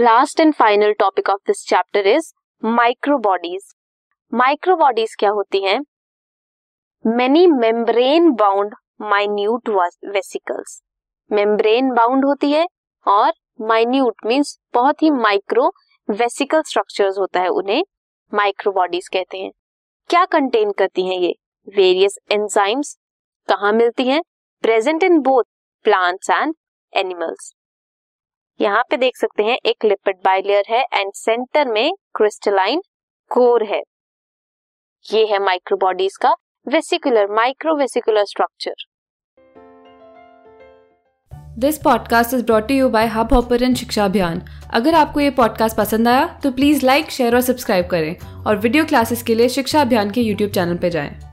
Last and final topic of this chapter is microbodies microbodies क्या होती हैं? Many membrane bound minute vesicles membrane bound होती है और माइन्यूट मींस बहुत ही माइक्रो वेसिकल स्ट्रक्चर्स होता है, उन्हें माइक्रोबॉडीज कहते हैं। क्या कंटेन करती हैं ये? वेरियस एंजाइम्स कहाँ मिलती हैं? Present in both plants and animals यहाँ पे देख सकते हैं, एक लिपिड बाइलेयर है एंड सेंटर में क्रिस्टलाइन कोर है। ये है माइक्रोबॉडीज का vesicular microvesicular structure this podcast is brought you by Hub Hopper Shiksha Abhiyan अगर आपको ये पॉडकास्ट पसंद आया तो प्लीज़ लाइक शेयर और सब्सक्राइब करें और वीडियो क्लासेस के लिए शिक्षा अभियान के यूट्यूब चैनल पर जाएँ।